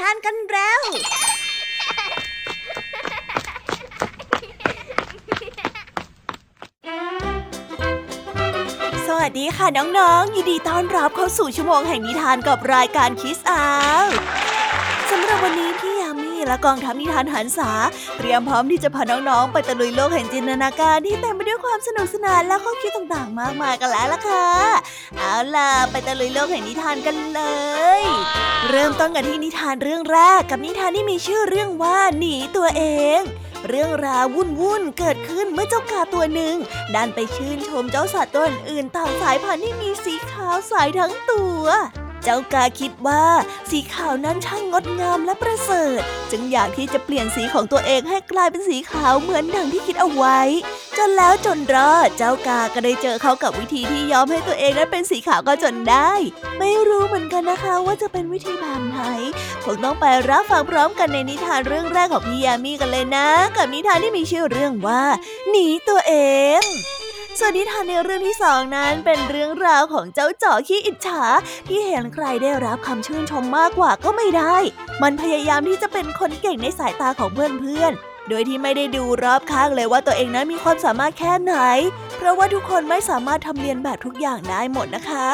ทานกันแล้ว สวัสดีค่ะน้องๆ ยินดีต้อนรับเข้าสู่ชั่วโมงแห่งนิทานกับรายการคิสอาสำหรับวันนี้พี่ยามีและกองทัพนิทานหันษาเตรียมพร้อมที่จะพาน้องๆ ไปตะลุยโลกแห่งจินตนาการที่เต็ม ด้วยความสนุกสนานและข้อคิดต่างๆ มากมายกันแล้วล่ะค่ะ เอาล่ะไปตะลุยโลกแห่งนิทานกันเลย เริ่มต้นกันที่นิทานเรื่องแรกกับนิทานที่มีชื่อเรื่องว่าหนีตัวเองเรื่องราววุ่นวุ่นๆเกิดขึ้นเมื่อเจ้ากาตัวหนึ่ง ดันไปชื่นชมเจ้าสัตว์ตัวอื่นๆต่างสายพันธุ์ที่มีสีขาวใสทั้งตัว เจ้ากาคิดว่า สีขาวนั้นช่างงดงามและประเสริฐ จึงอยากที่จะเปลี่ยนสีของตัวเองให้กลายเป็นสีขาวเหมือนดังที่คิดเอาไว้ จนแล้วจนรอดเจ้ากาก็ได้เจอเขากับวิธีที่ยอมให้ตัวเองนั้นเป็นสีขาวก็จนได้ ไม่รู้เหมือนกันนะคะว่าจะเป็นวิธีแบบไหนคงต้องไปรับฟังพร้อมกันในนิทานเรื่องแรกของพี่ยามีกันเลยนะ กับนิทานที่มีชื่อเรื่องว่า หนีตัวเอง ส่วนนิทานในเรื่องที่สองนั้นเป็นเรื่องราวของเจ้าจ่อขี้อิจฉา ที่เห็นใครได้รับคำชื่นชมมากกว่าก็ไม่ได้ มันพยายามที่จะเป็นคนเก่งในสายตาของเพื่อนๆโดยที่ไม่ได้ดูรอบข้างเลยว่าตัวเองนั้นมีความสามารถแค่ไหน เพราะว่าทุกคนไม่สามารถทำเรียนแบบทุกอย่างได้หมดนะคะ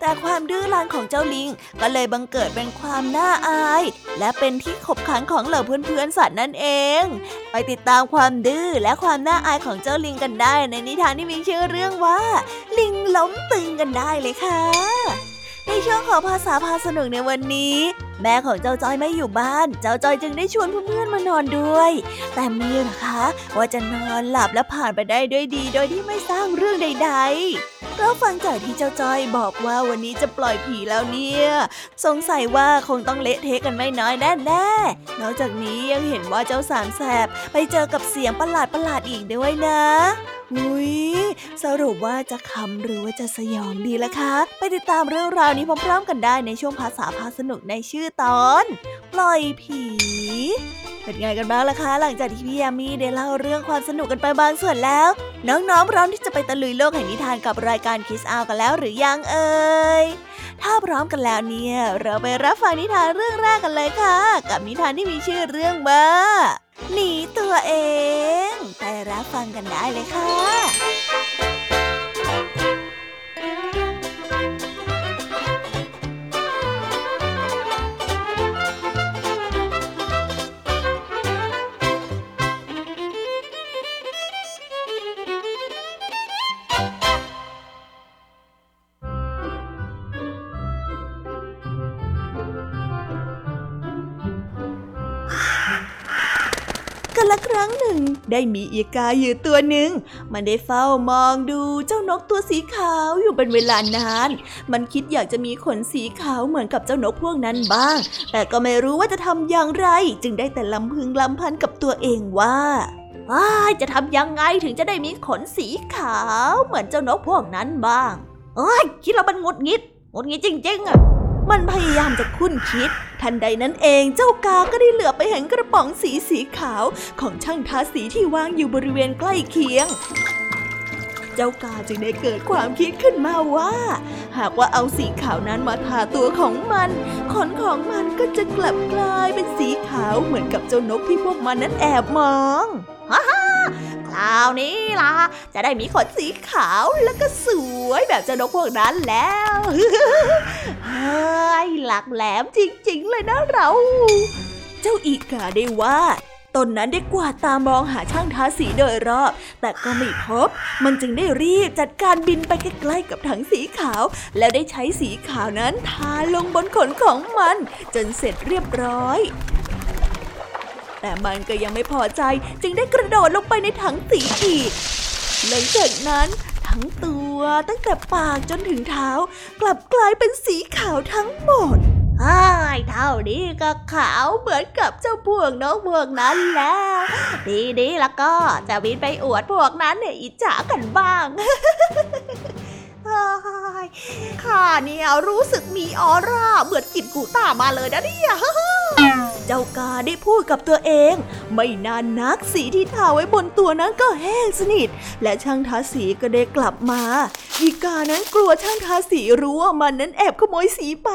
แต่ความดื้อรั้นของเจ้าลิงก็เลยบังเกิดเป็นความน่าอาย และเป็นที่ขบขันของเหล่าเพื่อนๆสัตว์นั่นเอง ไปติดตามความดื้อและความน่าอายของเจ้าลิงกันได้ ในนิทานที่มีชื่อเรื่องว่า ลิงล้มตึงกันได้เลยค่ะในช่วงของภาษาพาสนุกในวันนี้ แม่ของเจ้าจอยไม่อยู่บ้าน เจ้าจอยจึงได้ชวนเพื่อนๆมานอนด้วย แต่มีเหรอคะ ว่าจะนอนหลับและผ่านไปได้ด้วยดี โดยที่ไม่สร้างเรื่องใด ๆ เพราะฟังจากที่เจ้าจอยบอกว่าวันนี้จะปล่อยผีแล้วเนี่ย สงสัยว่าคงต้องเละเทะกันไม่น้อยแน่ๆนอกจากนี้ยังเห็นว่าเจ้าสามแสบไปเจอกับเสียงประหลาดประหลาดๆอีกด้วยนะอุ้ยสรุปว่าจะขำหรือว่าจะสยองดีล่ะคะ ไปติดตามเรื่องราวนี้พร้อมๆกันได้ในช่วงภาษาพาสนุกในชื่อตอน ปล่อยผี เป็นไงกันบ้างล่ะคะ หลังจากที่พี่ยามีได้เล่าเรื่องความสนุกกันไปบางส่วนแล้ว น้องๆพร้อมที่จะไปตะลุยโลกแห่งนิทานกับรายการคิสอากันแล้วหรือยังเอ่ยถ้าพร้อมกันแล้วเนี่ย เราไปรับฟังนิทานเรื่องแรกกันเลยค่ะ กับนิทานที่มีชื่อเรื่องว่าหนีตัวเอง ไปรับฟังกันได้เลยค่ะ ได้มีอีกาอยู่ตัวหนึ่ง มันได้เฝ้ามองดูเจ้านกตัวสีขาวอยู่เป็นเวลานาน มันคิดอยากจะมีขนสีขาวเหมือนกับเจ้านกพวกนั้นบ้าง แต่ก็ไม่รู้ว่าจะทำอย่างไร จึงได้แต่ลำพึงลำพันกับตัวเองว่าอ้าจะทำยังไงถึงจะได้มีขนสีขาวเหมือนเจ้านกพวกนั้นบ้าง เอ้ยคิดแล้วมันงดงิดงดงิดจริงๆอะ มันพยายามจะคุ้นคิด ทันใดนั้นเองเจ้ากาก็ได้เหลือบไปเห็นกระป๋องสีสีขาวของช่างทาสีที่วางอยู่บริเวณใกล้เคียงเจ้ากาจึงได้เกิดความคิดขึ้นมาว่า หากว่าเอาสีขาวนั้นมาทาตัวของมัน ขนของมันก็จะกลับกลายเป็นสีขาวเหมือนกับเจ้านกที่พวกมันนั้นแอบมองฮ่าาคราวนี้ล่ะ จะได้มีขนสีขาวแล้วก็สวยแบบเจ้านกพวกนั้นแล้วเฮ้หลักแหลมจริง ๆ เลยนะเรา เจ้าอีกาได้ว่าตนนั้นได้กวาดตามองหาช่างทาสีโดยรอบ แต่ก็ไม่พบ มันจึงได้รีบจัดการบินไปใกล้ๆกับถังสีขาว แล้วได้ใช้สีขาวนั้นทาลงบนขนของมัน จนเสร็จเรียบร้อย แต่มันก็ยังไม่พอใจจึงได้กระโดดลงไปในถังสีอีก หลังจากนั้นทั้งตัวตั้งแต่ปากจนถึงเท้า กลับกลายเป็นสีขาวทั้งหมดอ้ายเท่านี้ก็ขาวเหมือนกับเจ้าพวกน้องพวกนั้นแล้ว ดีดีๆแล้วก็จะบินไปอวดพวกนั้นเนี่ยอิจฉากันบ้างข้าเนี่ยรู้สึกมีออร่าเหมือนกินกูต้ามาเลยนะเนี่ย เจ้ากาได้พูดกับตัวเอง ไม่นานนักสีที่ทาไว้บนตัวนั้นก็แห้งสนิท และช่างทาสีก็ได้กลับมา อีกานั้นกลัวช่างทาสีรู้ว่ามันนั้นแอบขโมยสีไป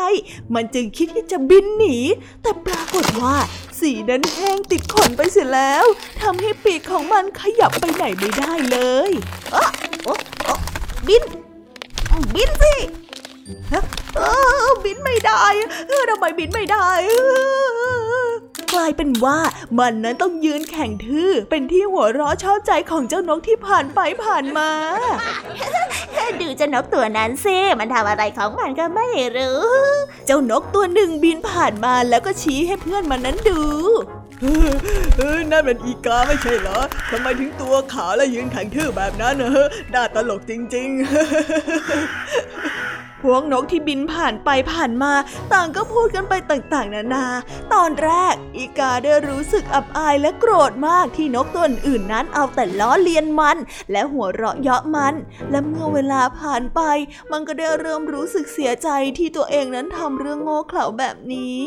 มันจึงคิดที่จะบินหนี แต่ปรากฏว่าสีนั้นแห้งติดขนไปเสียแล้วทำให้ปีกของมันขยับไปไหนไม่ได้เลยอ๊ะอ๊ะอ๊ะบิน บินสิ เออบินไม่ได้เออทำไมบินไม่ได้เออกลายเป็นว่ามันนั้นต้องยืนแข่งทื่อเป็นที่หัวเราะชอบใจของเจ้านกที่ผ่านไปผ่านมา ดูเจ้านกตัวนั้นสิมันทำอะไรของมันก็ไม่รู้ เจ้านกตัวหนึ่งบินผ่านมาแล้วก็ชี้ให้เพื่อนมันนั้นดูเออนั่นมันอีกาไม่ใช่เหรอ ทำไมถึงตัวขาวและยืนแข็งทื่อแบบนั้นเนอะน่าตลกจริง พวกนกที่บินผ่านไปผ่านมา ต่างก็พูดกันไปต่างๆ นานา ตอนแรก อีกาได้รู้สึกอับอายและโกรธมากที่นกตัวอื่นนั้นเอาแต่ล้อเลียนมัน และหัวเราะเยาะมัน และเมื่อเวลาผ่านไป มันก็ได้เริ่มรู้สึกเสียใจที่ตัวเองนั้นทำเรื่องโง่เขลาแบบนี้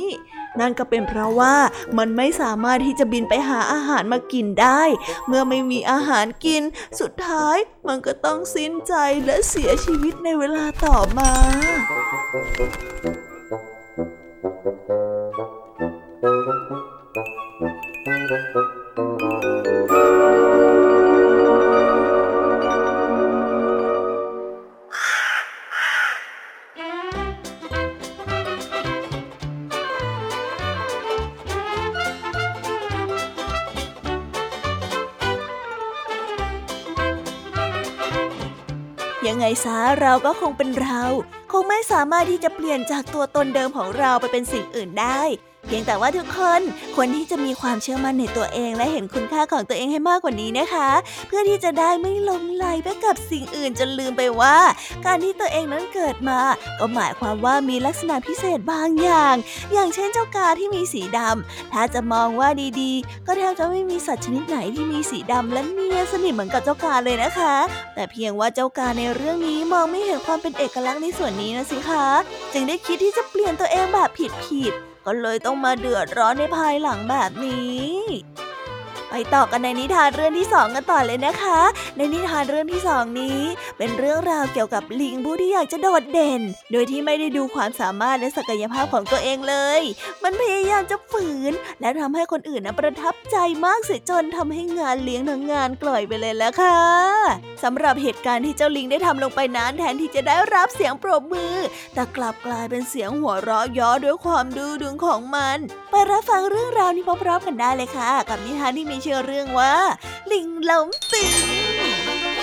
นั่นก็เป็นเพราะว่ามันไม่สามารถที่จะบินไปหาอาหารมากินได้ เมื่อไม่มีอาหารกิน สุดท้ายมันก็ต้องสิ้นใจและเสียชีวิตในเวลาต่อมายัง ซะเราก็คงเป็นเรา คงไม่สามารถที่จะเปลี่ยนจากตัวตนเดิมของเราไปเป็นสิ่งอื่นได้ เพียงแต่ว่าทุกคนควรที่จะมีความเชื่อมั่นในตัวเองและเห็นคุณค่าของตัวเองให้มากกว่านี้นะคะ เพื่อที่จะได้ไม่หลงไหลไปกับสิ่งอื่นจนลืมไปว่า การที่ตัวเองนั้นเกิดมา ก็หมายความว่ามีลักษณะพิเศษบางอย่าง อย่างเช่นเจ้ากาที่มีสีดำถ้าจะมองว่าดีๆ ก็แทบจะไม่มีสัตว์ชนิดไหนที่มีสีดำและเนียนสนิทเหมือนกับเจ้ากาเลยนะคะ แต่เพียงว่าเจ้ากาในเรื่องนี้มองไม่เห็นความเป็นเอกลักษณ์ในส่วนนี้นะสิคะ จึงได้คิดที่จะเปลี่ยนตัวเองแบบผิดๆ ก็เลยต้องมาเดือดร้อนในภายหลังแบบนี้ ไปต่อกันในนิทานเรื่องที่สองกันต่อเลยนะคะ ในนิทานเรื่องที่สองนี้ เป็นเรื่องราวเกี่ยวกับลิงผู้ที่อยากจะโดดเด่น โดยที่ไม่ได้ดูความสามารถและศักยภาพของตัวเองเลย มันพยายามจะฝืน และทำให้คนอื่นนะประทับใจมากเสียจนทำให้งานเลี้ยงทั้งงานกล่อยไปเลยแล้วค่ะสำหรับเหตุการณ์ที่เจ้าลิงได้ทำลงไปนั้นแทนที่จะได้รับเสียงปรบมือ แต่กลับกลายเป็นเสียงหัวเราะย้อด้วยความดื้อดึงของมัน ไปรับฟังเรื่องราวนี้พร้อมๆกันได้เลยค่ะ กับนิทานที่มีเชื่อเรื่องว่า ลิงล้มตึง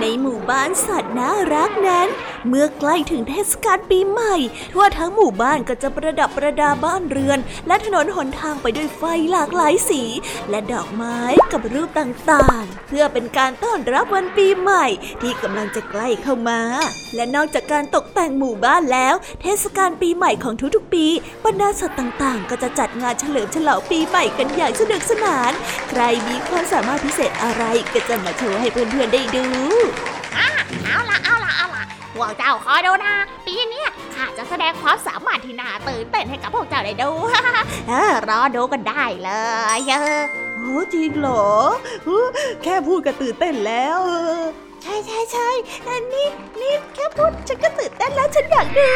ในหมู่บ้านสัตว์น่ารักนั้นเมื่อใกล้ถึงเทศกาลปีใหม่ ทั่วทั้งหมู่บ้านก็จะประดับประดาบ้านเรือน และถนนหนทางไปด้วยไฟหลากหลายสี และดอกไม้กับรูปต่างๆ เพื่อเป็นการต้อนรับวันปีใหม่ ที่กำลังจะใกล้เข้ามา และนอกจากการตกแต่งหมู่บ้านแล้ว เทศกาลปีใหม่ของทุกๆ ปี บรรดาสัตว์ต่างๆ ก็จะจัดงานเฉลิมฉลองปีใหม่กันอย่างสนุกสนาน ใครมีความสามารถพิเศษอะไรก็จะมาโชว์ให้เพื่อนๆได้ดู เอาละ พวกเจ้าคอยดูนะ ปีเนี้ยข้าจะแสดงความสามารถที่น่าตื่นเต้นให้กับพวกเจ้าได้ดูเออรอดูกันได้เลยเออโอ้จริงเหรอเออแค่พูดก็ตื่นเต้นแล้วเออใช่ใช่ใช่อันนี้นี่แค่พูดฉันก็ตื่นเต้นแล้วฉันอยากดู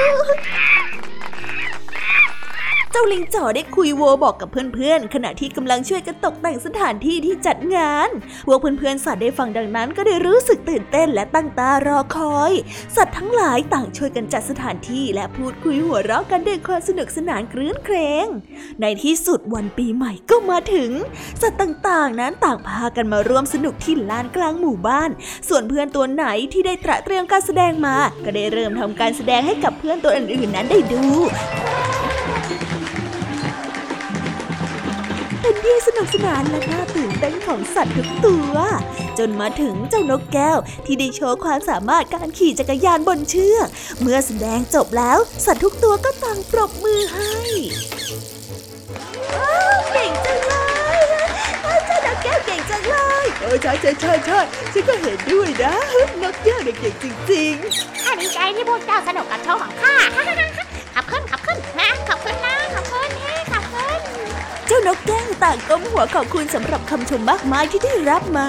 เจ้าลิงจ่อได้คุยโวบอกกับเพื่อนๆ ขณะที่กำลังช่วยกันตกแต่งสถานที่ที่จัดงาน พวกเพื่อนๆ สัตว์ได้ฟังดังนั้นก็ได้รู้สึกตื่นเต้นและตั้งตารอคอย สัตว์ทั้งหลายต่างช่วยกันจัดสถานที่และพูดคุยหัวเราะกันด้วยความสนุกสนานครื้นเครง ในที่สุดวันปีใหม่ก็มาถึง สัตว์ต่างๆ นั้นต่างพากันมาร่วมสนุกที่ลานกลางหมู่บ้าน ส่วนเพื่อนตัวไหนที่ได้ตระเตรียมการแสดงมา ก็ได้เริ่มทำการแสดงให้กับเพื่อนตัวอื่นๆนั้นได้ดู เป็นที่สนุกสนานและน่าตื่นเต้นของสัตว์ทุกตัว จนมาถึงเจ้านกแก้วที่ได้โชว์ความสามารถการขี่จักรยานบนเชือก เมื่อแสดงจบแล้ว สัตว์ทุกตัวก็ต่างปรบมือให้ว้าวเก่งจังเลยเจ้านกแก้วเก่งจังเลยเออใช่ใช่ใช่ใช่ฉันก็เห็นด้วยนะนกแก้วเด็กๆจริงข้าดีใจที่พวกเจ้าสนุกกับโชว์ของข้าขับขึ้นขับขึ้นนะขับขึ้นนะขับขึ้นเฮ้ขับขึ้น เจ้านกแก้ว ต่างก้มหัวขอบคุณสำหรับคำชมมากมายที่ได้รับมา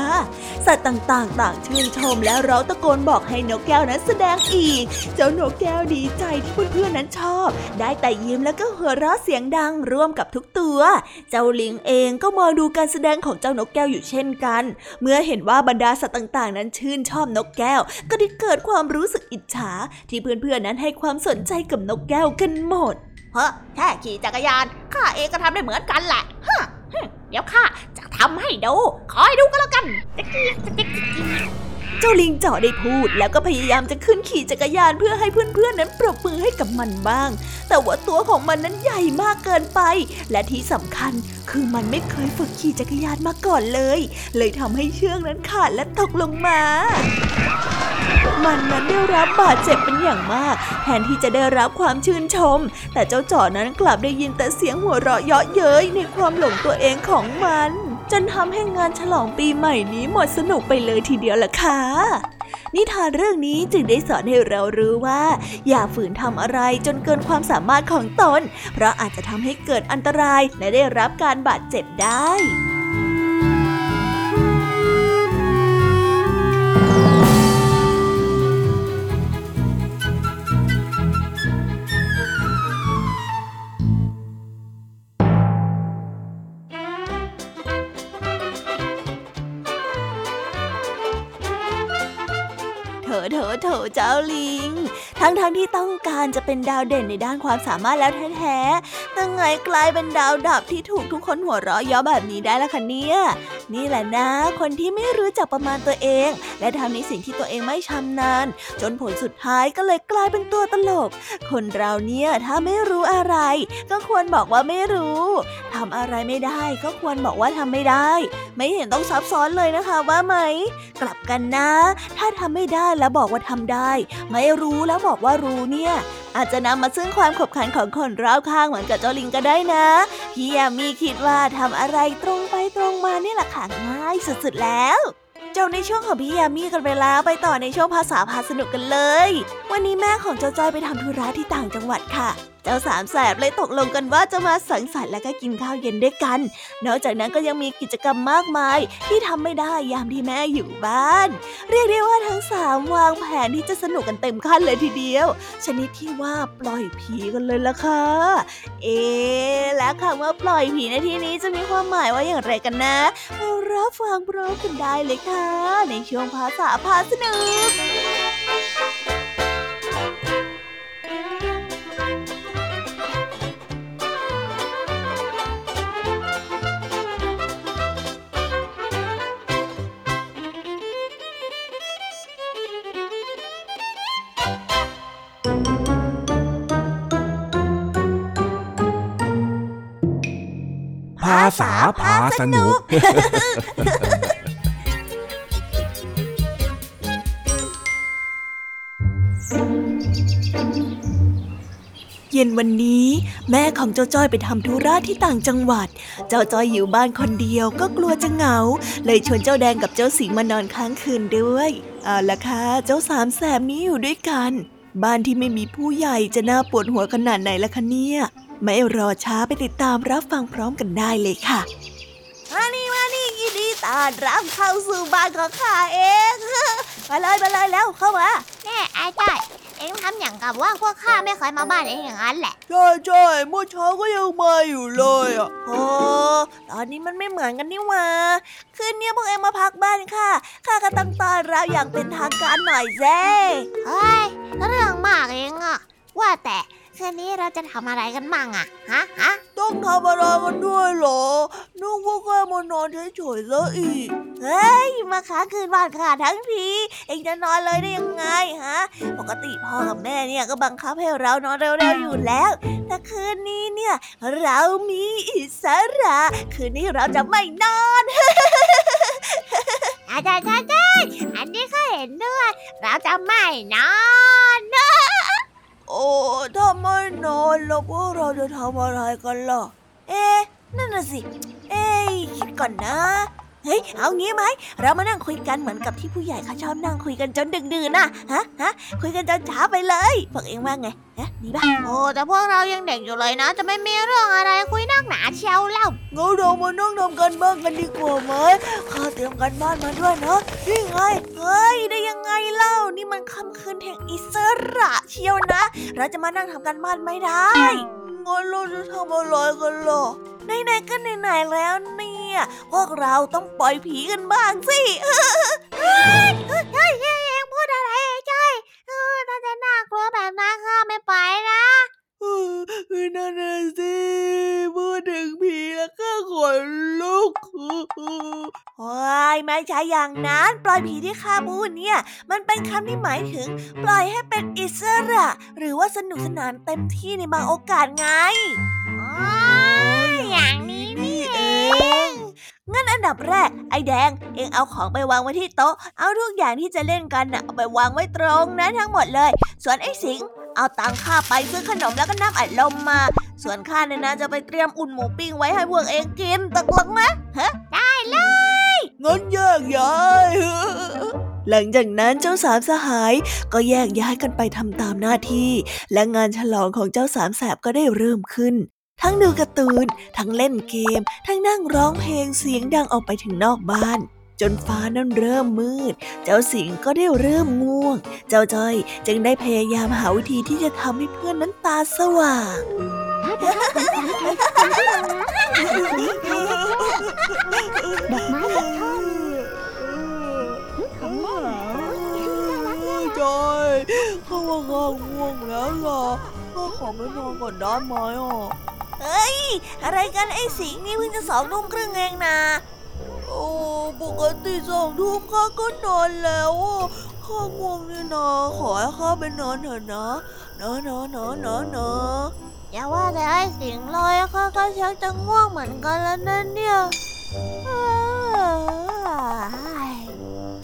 สัตว์ต่างๆ ต่างชื่นชมและร้องตะโกนบอกให้นกแก้วนั้นแสดงอีก เจ้านกแก้วดีใจที่เพื่อนๆนั้นชอบ ได้แต่ยิ้มแล้วก็หัวเราะเสียงดังร่วมกับทุกตัว เจ้าลิงเองก็มองดูการแสดงของเจ้านกแก้วอยู่เช่นกัน เมื่อเห็นว่าบรรดาสัตว์ต่างๆ นั้นชื่นชอบนกแก้ว ก็ได้เกิดความรู้สึกอิจฉา ที่เพื่อนๆนั้นให้ความสนใจกับนกแก้วกันหมด เฮ้อแค่ขี่จักรยานข้าเองก็ทำได้เหมือนกันแหละฮะ เดี๋ยวข้าจะทำให้ดู คอยดูก็แล้วกันจ๊กกี้จ๊กกี้จ๊กกี้เจ้าลิงจ่อได้พูดแล้วก็พยายามจะขึ้นขี่จักรยานเพื่อให้เพื่อนๆนั้นปรบมือให้กับมันบ้าง แต่ว่าตัวของมันนั้นใหญ่มากเกินไป และที่สำคัญคือมันไม่เคยฝึกขี่จักรยานมาก่อนเลย เลยทำให้เชือกนั้นขาดและตกลงมา มันนั้นได้รับบาดเจ็บเป็นอย่างมาก แทนที่จะได้รับความชื่นชม แต่เจ้าจ่อนั้นกลับได้ยินแต่เสียงหัวเราะเยาะเย้ยในความหลงตัวเองของมัน จนทำให้งานฉลองปีใหม่นี้หมดสนุกไปเลยทีเดียวล่ะค่ะนิทานเรื่องนี้จึงได้สอนให้เรารู้ว่า อย่าฝืนทำอะไรจนเกินความสามารถของตน เพราะอาจจะทำให้เกิดอันตรายและได้รับการบาดเจ็บได้ อเถอเถอเจ้าลิง ทั้งทั้งที่ต้องการจะเป็นดาวเด่นในด้านความสามารถแล้วแท้ๆแต่ไงกลายเป็นดาวดับที่ถูกทุกคนหัวเราะเยาะแบบนี้ได้ละคะเนี่ย นี่แหละนะ คนที่ไม่รู้จักประมาณตัวเอง และทำในสิ่งที่ตัวเองไม่ชำนาญ จนผลสุดท้ายก็เลยกลายเป็นตัวตลก คนเราเนี่ยถ้าไม่รู้อะไร ก็ควรบอกว่าไม่รู้ทำอะไรไม่ได้ก็ควรบอกว่าทำไม่ได้ ไม่เห็นต้องซับซ้อนเลยนะคะว่าไหม กลับกันนะ ถ้าทำไม่ได้แล้วบอกว่าทำได้ ไม่รู้แล้วบอกว่ารู้เนี่ย อาจจะนำมาซึ่งความขบขันของคนรอบข้างเหมือนกับเจ้าลิงก็ได้นะพี่ยามีคิดว่าทำอะไรตรงไปตรงมานี่แหละค่ะง่ายสุดๆแล้วเจ้าในช่วงของพี่ยามีกันไปแล้วไปต่อในช่วงภาษาพาสนุกกันเลย วันนี้แม่ของเจ้าจ้อยไปทำธุระที่ต่างจังหวัดค่ะ เจ้าสามแสบเลยตกลงกันว่าจะมาสังสรรค์และก็กินข้าวเย็นด้วยกัน นอกจากนั้นก็ยังมีกิจกรรมมากมาย ที่ทำไม่ได้ยามที่แม่อยู่บ้าน เรียกได้ว่าทั้งสามวางแผนที่จะสนุกกันเต็มขั้นเลยทีเดียว ชนิดที่ว่าปล่อยผีกันเลยล่ะค่ะ เอ๊ะและคำว่าปล่อยผีในที่นี้จะมีความหมายว่าอย่างไรกันนะมารับฟังพร้อมกันได้เลยค่ะ ในช่วงภาษาพาสนุกาษาพาสนุก เย็นวันนี้ แม่ของเจ้าจ้อยไปทำธุระที่ต่างจังหวัด เจ้าจ้อยอยู่บ้านคนเดียวก็กลัวจะเหงา เลยชวนเจ้าแดงกับเจ้าสิงห์มานอนค้างคืนด้วยเอาละค่ะ เจ้าสามแสบนี้อยู่ด้วยกัน บ้านที่ไม่มีผู้ใหญ่จะน่าปวดหัวขนาดไหนล่ะคะเนี่ย ไม่รอช้าไปติดตามรับฟังพร้อมกันได้เลยค่ะมานี่มานี่ยินดีต้อนรับเข้าสู่บ้านของข้าเองมาเลยมาเลยแล้วเข้ามาแน่ไอ้จ้อยเอ็งทำอย่างกับว่าพวกข้าไม่เคยมาบ้านเอ็งอย่างนั้นแหละๆใช่ใช่เมื่อเช้าก็ยังมาอยู่เลยอะโอ้ตอนนี้มันไม่เหมือนกันนี่หว่าคืนนี้พวกเอ็งมาพักบ้านค่ะข้าก็ต้องต้อนรับอย่างเป็นทางการหน่อยเจ้เฮ้ยเรื่องมากเองอะว่าแต่ คืนนี้เราจะทำอะไรกันมั่งอะฮะฮะต้องทำอะไรกันด้วยเหรอนึกว่าแค่มานอนเฉยๆซะอีก เฮ้ย มาค้างคืนบ้านข้าทั้งที เองจะนอนเลยได้ยังไงฮะ ปกติพ่อกับแม่เนี่ยก็บังคับให้เรานอนเร็วๆอยู่แล้ว แต่คืนนี้เนี่ย เรามีอิสระ คืนนี้เราจะไม่นอนอาจารย์อาจารย์อันนี้ก็เห็นด้วย เราจะไม่นอน โอ้ถ้าไม่นอนแล้วพวกเราจะทำอะไรกันล่ะ เอ๊ะ นั่นน่ะสิ เอ๊ะคิดก่อนนะ เฮ้ย เอางี้ไหม เรามานั่งคุยกันเหมือนกับที่ผู้ใหญ่เขาชอบนั่งคุยกันจนดึกดื่นน่ะ ฮะ ฮะ คุยกันจนเช้าไปเลย พวกเองว่าไงฮะดีป่ะ โอ้แต่พวกเรายังเด็กอยู่เลยนะ จะไม่มีเรื่องอะไรคุยนักหนาเชียวเล่างั้นเรามานั่งทำกันบ้านกันดีกว่าไหมข้าเตรียมกันบ้านมาด้วยนะนี่ไง เฮ้ย ได้ยังไงเล่า นี่มันค่ำคืนแห่งอิสระเชียวนะ เราจะมานั่งทำกันบ้านไม่ได้งั้นเราจะทำอะไรกันล่ะไหนๆก็ไหนๆแล้ว เนี่ย พวกเราต้องปล่อยผีกันบ้างสิเฮ้ยเฮ้ยเฮ้ยเองพูดอะไรใช่เออถ้าจะน่ากลัวแบบนั้นข้าไม่ไปนะเออนั่นน่ะสิพูดถึงผีแล้วก็ขนลุกโอ้ยไม่ใช่อย่างนั้น ปล่อยผีที่ข้าพูดเนี่ย มันเป็นคำที่หมายถึง ปล่อยให้เป็นอิสระ หรือว่าสนุกสนานเต็มที่ในบางโอกาสไงอ๋อ งั้นอันดับแรก ไอ้แดง เองเอาของไปวางไว้ที่โต๊ะ เอาทุกอย่างที่จะเล่นกันน่ะเอาไปวางไว้ตรงนั้นทั้งหมดเลย ส่วนไอ้สิงเอาตังค่าไปซื้อขนมแล้วก็น้ำอัดลมมา ส่วนข้าเนี่ยนะจะไปเตรียมอุ่นหมูปิ้งไว้ให้พวกเองกินตกลงไหมฮะได้เลยงั้นแยกย้ายหลังจากนั้นเจ้าสามสหายก็แยกย้ายกันไปทำตามหน้าที่ และงานฉลองของเจ้าสามแสบก็ได้เริ่มขึ้น ทั้งดูการ์ตูน ทั้งเล่นเกม ทั้งนั่งร้องเพลงเสียงดังออกไปถึงนอกบ้าน จนฟ้านั้นเริ่มมืด เจ้าสิงก็ได้เริ่มง่วง เจ้าจ้อยจึงได้พยายามหาวิธีที่จะทำให้เพื่อนนั้นตาสว่างดอกไม้กับช่อของเล่นจอยข้าว่าข้าง่วงแล้วล่ะข้าขอไปนอนก่อนได้ไหมอะ เฮ้ย อะไรกันไอ้สิงนี่เพิ่งจะสองทุ่มครึ่งเองนะโอ้ปกติสองทุ่มข้าก็นอนแล้วข้าง่วงนี่นะขอให้ข้าไปนอนเถอะนะนะนะนะนะนะอย่าว่าแต่ไอ้สิงเลยข้าก็ชักจะง่วงเหมือนกันแล้วนั่นเนี่ย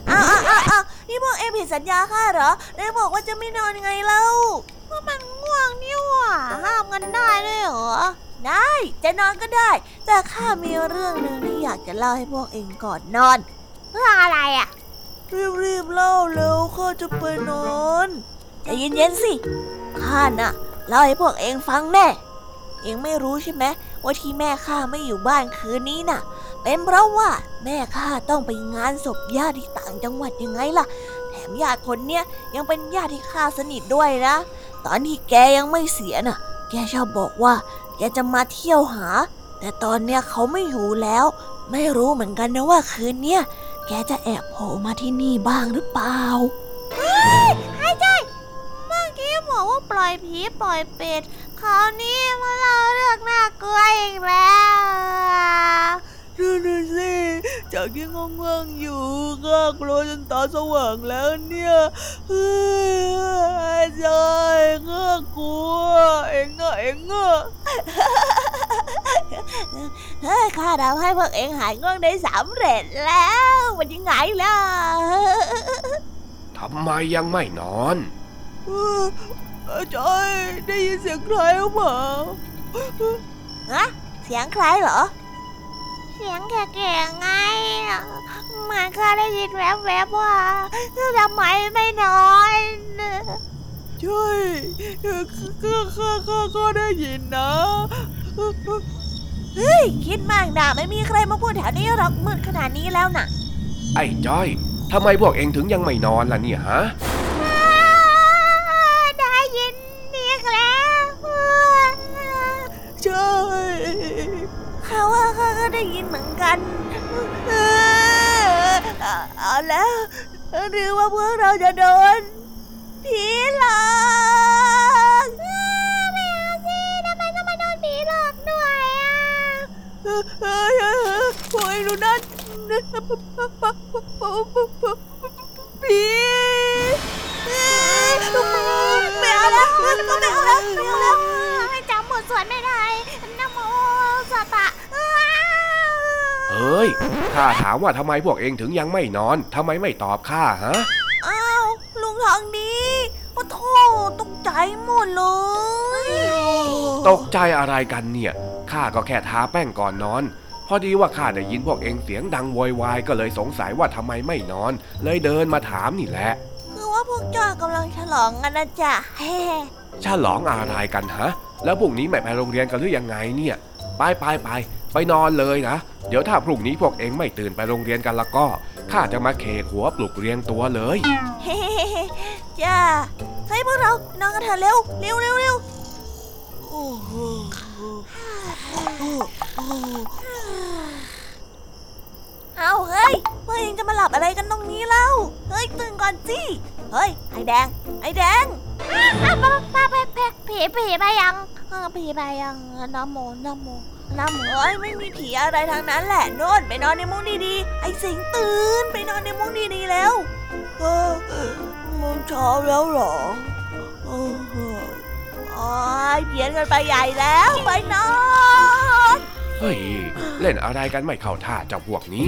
อ้าวอ้าวอ้าวอ้าวนี่พวกเองผิดสัญญาข้าเหรอ ได้บอกว่าจะไม่นอนไงเล่าว่ามันง่วงนี่หว่าห้ามกันได้ด้วยเหรอ ได้จะนอนก็ได้ แต่ข้ามีเรื่องหนึ่งที่อยากจะเล่าให้พวกเองก่อนนอนเพื่ออะไรอะ รีบๆเล่าเร็วข้าจะไปนอนใจเย็นๆสิข้าน่ะเล่าให้พวกเองฟังแน่เองไม่รู้ใช่ไหมว่าที่แม่ข้าไม่อยู่บ้านคืนนี้น่ะ เป็นเพราะว่าแม่ข้าต้องไปงานศพญาติที่ต่างจังหวัดยังไงล่ะ แถมญาติคนเนี้ยยังเป็นญาติที่ข้าสนิทด้วยนะ ตอนที่แกยังไม่เสียน่ะ แกชอบบอกว่า แกจะมาเที่ยวหา แต่ตอนเนี้ยเขาไม่อยู่แล้ว ไม่รู้เหมือนกันนะว่าคืนเนี้ยแกจะแอบโผล่มาที่นี่บ้างหรือเปล่าเมื่อกี้บอกว่าปล่อยผีปล่อยเป็ดคราวนี้มาเล่าเรื่องน่ากลัวอีกแล้วนั่นน่ะสิจากที่ง่วงๆอยู่ข้ากลัวจนตาสว่างแล้วเนี่ยเฮ้ยจอยข้ากลัวเอ็งอะเอ็งอะเฮ้ย ข้าทำให้พวกเองหายง่วงได้สำเร็จแล้ว มันยังไงล่ะทำไมยังไม่นอนเออเออจอยได้ยินเสียงใครหรือเปล่าฮะเสียงใครเหรอ เสียงแก่ๆไงอะเหมือนข้าได้ยินแวบๆว่าทำไมไม่นอนใช่เออข้าข้าข้าข้าได้ยินนะ เฮ้ย คิดมากนะไม่มีใครมาพูดแถวนี้หรอกมืดขนาดนี้แล้วน่ะ ไอ้จ้อยทำไมพวกเองถึงยังไม่นอนล่ะเนี่ยฮะได้ยินอีกแล้วใช่เขาว่าข้าก็ได้ยินเหมือนกันเออเอาเอาแล้วหรือว่าพวกเราจะโดน ผีหลอกไม่เอาสิทำไมต้องมาโดนผีหลอกด้วยอะเฮ้ยเฮ้ยเฮ้ยพวกเอ็งดูนั่นผีไม่เอาแล้วไม่เอาแล้วไม่เอาแล้วจำบทสวดไม่ได้นะโมสตะเฮ้ยข้าถามว่าทำไมพวกเองถึงยังไม่นอนทำไมไม่ตอบข้าฮะ ทองดีโอ้โธ่ตกใจหมดเลย ตกใจอะไรกันเนี่ย ข้าก็แค่ทาแป้งก่อนนอน พอดีว่าข้าได้ยินพวกเองเสียงดังโวยวายก็เลยสงสัยว่าทำไมไม่นอน เลยเดินมาถามนี่แหละ คือว่าพวกเจ้ากำลังฉลองกันนะจ๊ะเฮ้ฉลองอะไรกันฮะ แล้วพรุ่งนี้ไม่ไปโรงเรียนกันหรือยังไงเนี่ย ไปไปไป ไปนอนเลยนะ เดี๋ยวถ้าพรุ่งนี้พวกเองไม่ตื่นไปโรงเรียนกันแล้วก็ ข้าจะมาเคหัวปลุกเรียงตัวเลยเฮ้จ้าเฮ้ยพวกเรา นอนกันเถอะเร็ว เร็วเร็วเร็วเอาเฮ้ยพวกเองจะมาหลับอะไรกันตรงนี้เล่า เฮ้ยตื่นก่อนสิเฮ้ย ไอ้แดง ไอ้แดงป้าป้าป้าป้าผีผีไปยังผีไปยังน้ำโมน้ำโม น้ำเอ้ยไม่มีผีอะไรทางนั้นแหละโน่นไปนอนในมุ้งดีๆ ไอ้สิงตื่นไปนอนในมุ้งดีๆแล้วเออมันเช้าแล้วเหรออ้โหโอ้ยเพี้ยนกันไปใหญ่แล้วไปนอน เฮ้ย เล่นอะไรกันไม่เข้าท่าเจ้าพวกนี้